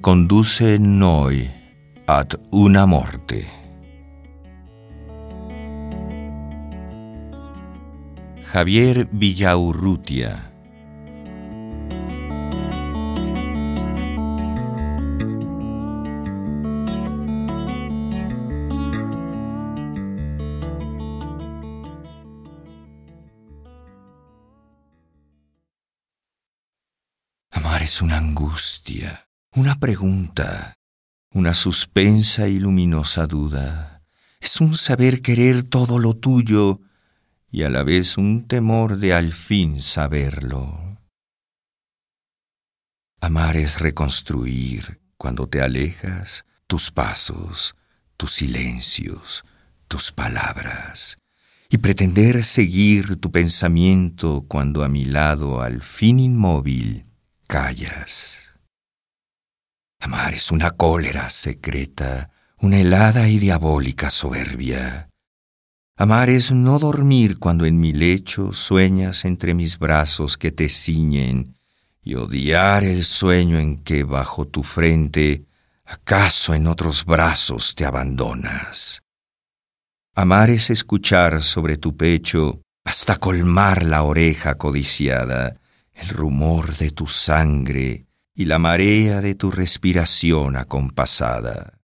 conduce noi ad una morte. Javier Villaurrutia es una angustia, una pregunta, una suspensa y luminosa duda. Es un saber querer todo lo tuyo y a la vez un temor de al fin saberlo. Amar es reconstruir, cuando te alejas, tus pasos, tus silencios, tus palabras, y pretender seguir tu pensamiento cuando a mi lado, al fin inmóvil, callas. Amar es una cólera secreta, una helada y diabólica soberbia. Amar es no dormir cuando en mi lecho sueñas entre mis brazos que te ciñen, y odiar el sueño en que bajo tu frente, acaso en otros brazos te abandonas. Amar es escuchar sobre tu pecho hasta colmar la oreja codiciada, el rumor de tu sangre y la marea de tu respiración acompasada.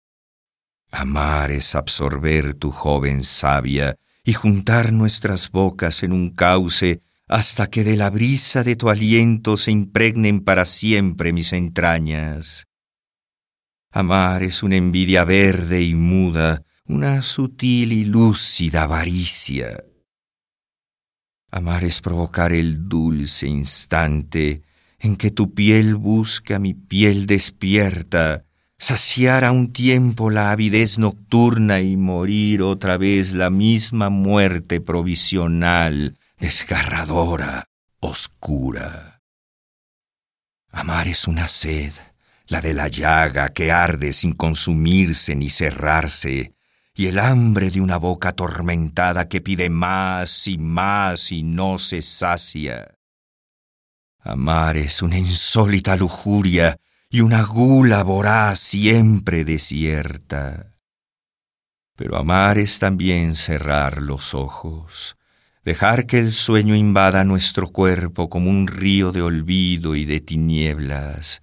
Amar es absorber tu joven savia y juntar nuestras bocas en un cauce hasta que de la brisa de tu aliento se impregnen para siempre mis entrañas. Amar es una envidia verde y muda, una sutil y lúcida avaricia Amar es provocar el dulce instante en que tu piel busca mi piel despierta, saciar a un tiempo la avidez nocturna y morir otra vez la misma muerte provisional, desgarradora, oscura. Amar es una sed, la de la llaga que arde sin consumirse ni cerrarse, y el hambre de una boca atormentada que pide más y más y no se sacia. Amar es una insólita lujuria y una gula voraz siempre desierta. Pero amar es también cerrar los ojos, dejar que el sueño invada nuestro cuerpo como un río de olvido y de tinieblas,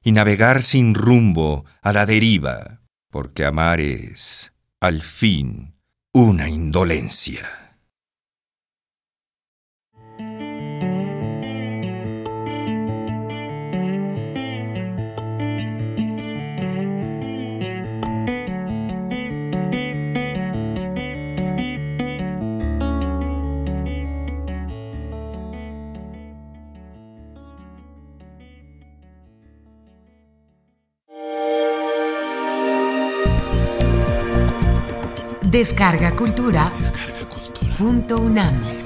y navegar sin rumbo a la deriva, porque amar es al fin una indolencia. Descarga Cultura. Descarga Cultura. Punto UNAM.